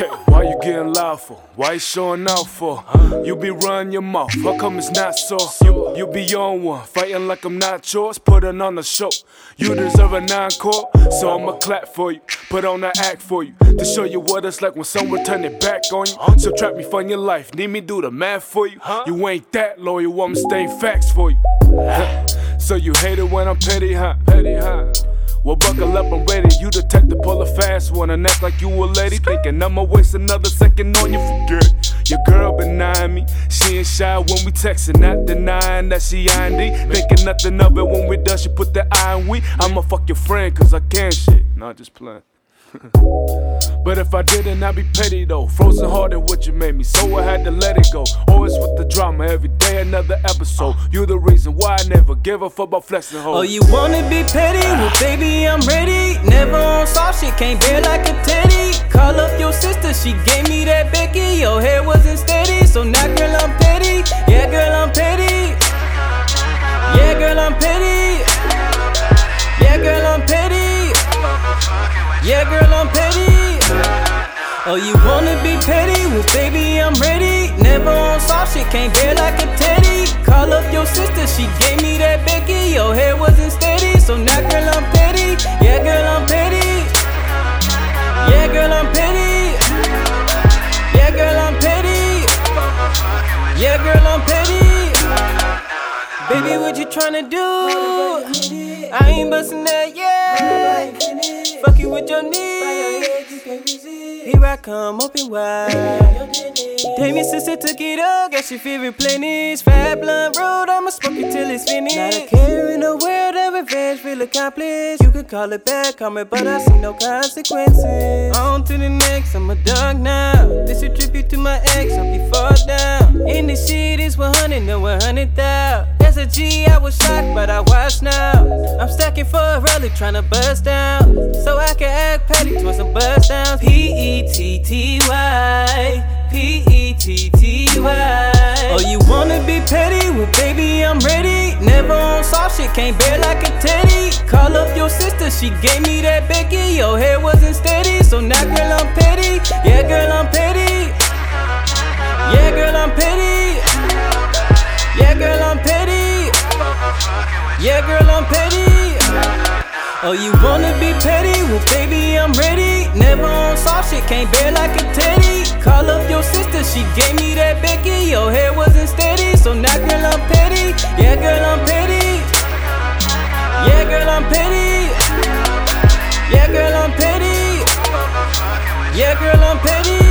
Okay, why you getting loud for? Why you showing out for? You be running your mouth, how come it's not so? You, you be on one, fighting like I'm not yours, putting on a show. You deserve a nine core, so I'ma clap for you, put on an act for you, to show you what it's like when someone turn their back on you. So trap me from your life, need me do the math for you. You ain't that loyal, I'ma stain facts for you. so you hate it when I'm petty, huh? Petty, huh? Well, buckle up, I'm ready. You detect the type pull a fast one and act like you a lady. Thinking I'ma waste another second on you, forget. Your girl denying me. She ain't shy when we texting, not denying that she IND. Thinking nothing of it when we done, she put the I in we. I'ma fuck your friend, cause I can't shit. Not just playing. but if I didn't, I'd be petty though. Frozen hearted, what you made me, so I had to let it go. Always with the drama, every day another episode. You the reason why I never give a fuck about flexing hoes. Oh, you wanna be petty? Well, baby, I'm ready. Never on soft shit, can't bear like a teddy. Call up your sister, she gave me that Becky. Your hair wasn't steady, Yeah, girl, I'm petty. Oh, you wanna be petty? Well, baby, I'm ready. Never on soft shit, can't bear like a teddy. Call up your sister, she gave me that Becky. Your hair wasn't steady, so now, girl, I'm petty. Yeah, girl, I'm petty. Yeah, girl, I'm petty. Yeah, girl, I'm petty. Yeah, girl, I'm petty. Baby, what you tryna do? I ain't bustin' that, yeah. Fuck you with your knees. Here I come, open wide. Damn, your sister took it up, got your feel replenished. Fat blunt road, I'ma smoke it till it's finished. Not a care in the world of revenge, feel accomplished. You can call it back, call me, but I see no consequences. On to the next, I'm a dog now. This a tribute to my ex, hope you fall down. In the shit is 100, no 100 thou. As a G, I was shocked, but I watch now. I'm stacking for rally, tryna bust down. So I can act petty towards some bust downs. P E T T Y. P E T T Y. Oh, you wanna be petty? Well, baby, I'm ready. Never on soft shit, can't bear like a teddy. Call up your sister, she gave me that Becky. Your hair wasn't steady, so now, girl, I'm petty. Yeah, girl, I'm petty. Yeah, girl, I'm petty. Yeah, girl, I'm petty. Yeah, girl. Oh, you wanna be petty? Well, baby, I'm ready. Never on soft shit, can't bear like a teddy. Call up your sister, she gave me that Becky. Your hair wasn't steady, so now, girl, I'm petty. Yeah, girl, I'm petty. Yeah, girl, I'm petty. Yeah, girl, I'm petty. Yeah, girl, I'm petty.